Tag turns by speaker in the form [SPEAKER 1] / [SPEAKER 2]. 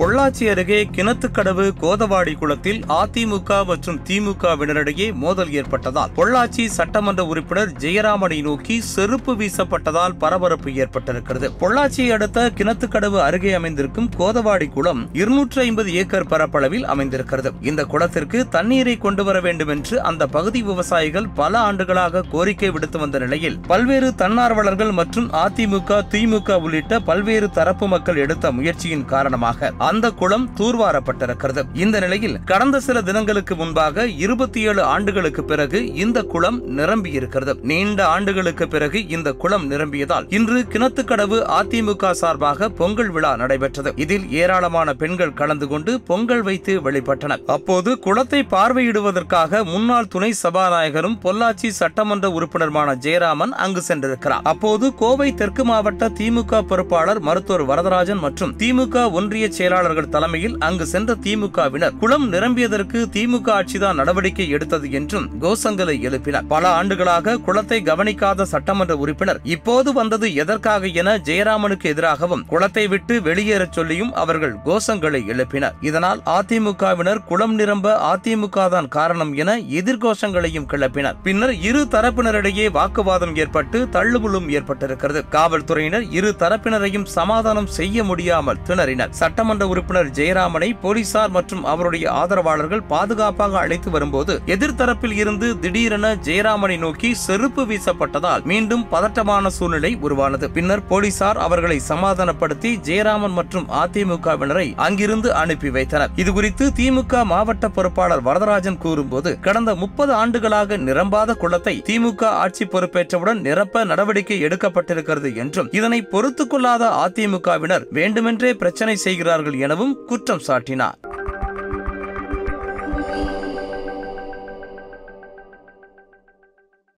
[SPEAKER 1] பொள்ளாச்சி அருகே கிணத்துக்கடவு கோதவாடி குளத்தில் அதிமுக மற்றும் திமுகவினரிடையே மோதல் ஏற்பட்டதால் பொள்ளாச்சி சட்டமன்ற உறுப்பினர் ஜெயராமனை நோக்கி செருப்பு வீசப்பட்டதால் பரபரப்பு ஏற்பட்டிருக்கிறது. பொள்ளாச்சியை அடுத்த கிணத்துக்கடவு அருகே அமைந்திருக்கும் கோதவாடி குளம் இருநூற்று ஐம்பது ஏக்கர் பரப்பளவில் அமைந்திருக்கிறது. இந்த குளத்திற்கு தண்ணீரை கொண்டு வர வேண்டும் என்று அந்த பகுதி விவசாயிகள் பல ஆண்டுகளாக கோரிக்கை விடுத்து வந்த நிலையில் பல்வேறு தன்னார்வலர்கள் மற்றும் அதிமுக திமுக உள்ளிட்ட பல்வேறு தரப்பு மக்கள் எடுத்த முயற்சியின் காரணமாக அந்த குளம் தூர்வாரப்பட்டிருக்கிறது. இந்த நிலையில் கடந்த சில தினங்களுக்கு முன்பாக இருபத்தி ஏழு ஆண்டுகளுக்கு பிறகு இந்த குளம் நிரம்பி இருக்கிறது நீண்ட ஆண்டுகளுக்கு பிறகு இந்த குளம் நிரம்பியதால் இன்று கிணத்துக்கடவு அதிமுக சார்பாக பொங்கல் விழா நடைபெற்றது. இதில் ஏராளமான பெண்கள் கலந்து கொண்டு பொங்கல் வைத்து வெளிப்பட்டனர் அப்போது குளத்தை பார்வையிடுவதற்காக முன்னாள் துணை சபாநாயகரும் பொள்ளாச்சி சட்டமன்ற உறுப்பினருமான ஜெயராமன் அங்கு சென்றிருக்கிறார். அப்போது கோவை தெற்கு மாவட்ட திமுக பொறுப்பாளர் மருத்துவர் வரதராஜன் மற்றும் திமுக ஒன்றிய செயலாளர்கள் தலைமையில் அங்கு சென்ற திமுகவினர் குளம் நிரம்பியதற்கு திமுக ஆட்சிதான் நடவடிக்கை எடுத்தது என்றும் கோஷங்களை எழுப்பினர். பல ஆண்டுகளாக குளத்தை கவனிக்காத சட்டமன்ற உறுப்பினர் இப்போது வந்தது எதற்காக என ஜெயராமனுக்கு எதிராகவும் குளத்தை விட்டு வெளியேறச் சொல்லியும் அவர்கள் கோஷங்களை எழுப்பினர். இதனால் அதிமுகவினர் குளம் நிரம்ப அதிமுக தான் காரணம் என எதிர்கோஷங்களையும் கிளப்பினர். பின்னர் இரு தரப்பினரிடையே வாக்குவாதம் ஏற்பட்டு தள்ளுமுள்ளும் ஏற்பட்டிருக்கிறது. காவல்துறையினர் இரு தரப்பினரையும் சமாதானம் செய்ய முடியாமல் திணறினர். சட்டமன்ற உறுப்பினர் ஜெயராமனை போலீசார் மற்றும் அவருடைய ஆதரவாளர்கள் பாதுகாப்பாக அழைத்து வரும்போது எதிர்த்தரப்பில் இருந்து திடீரென ஜெயராமனை நோக்கி செருப்பு வீசப்பட்டதால் மீண்டும் பதட்டமான சூழ்நிலை உருவானது. பின்னர் போலீசார் அவர்களை சமாதானப்படுத்தி ஜெயராமன் மற்றும் அதிமுகவினரை அங்கிருந்து அனுப்பி வைத்தனர். இதுகுறித்து திமுக மாவட்ட பொறுப்பாளர் வரதராஜன் கூறும்போது கடந்த முப்பது ஆண்டுகளாக நிரம்பாத குளத்தை திமுக ஆட்சி பொறுப்பேற்றவுடன் நிரப்ப நடவடிக்கை எடுக்கப்பட்டிருக்கிறது என்றும் இதனை பொறுத்துக்கொள்ளாத அதிமுகவினர் வேண்டுமென்றே பிரச்சனை செய்கிறார்கள் எனவும் குற்றம் சாட்டினார்.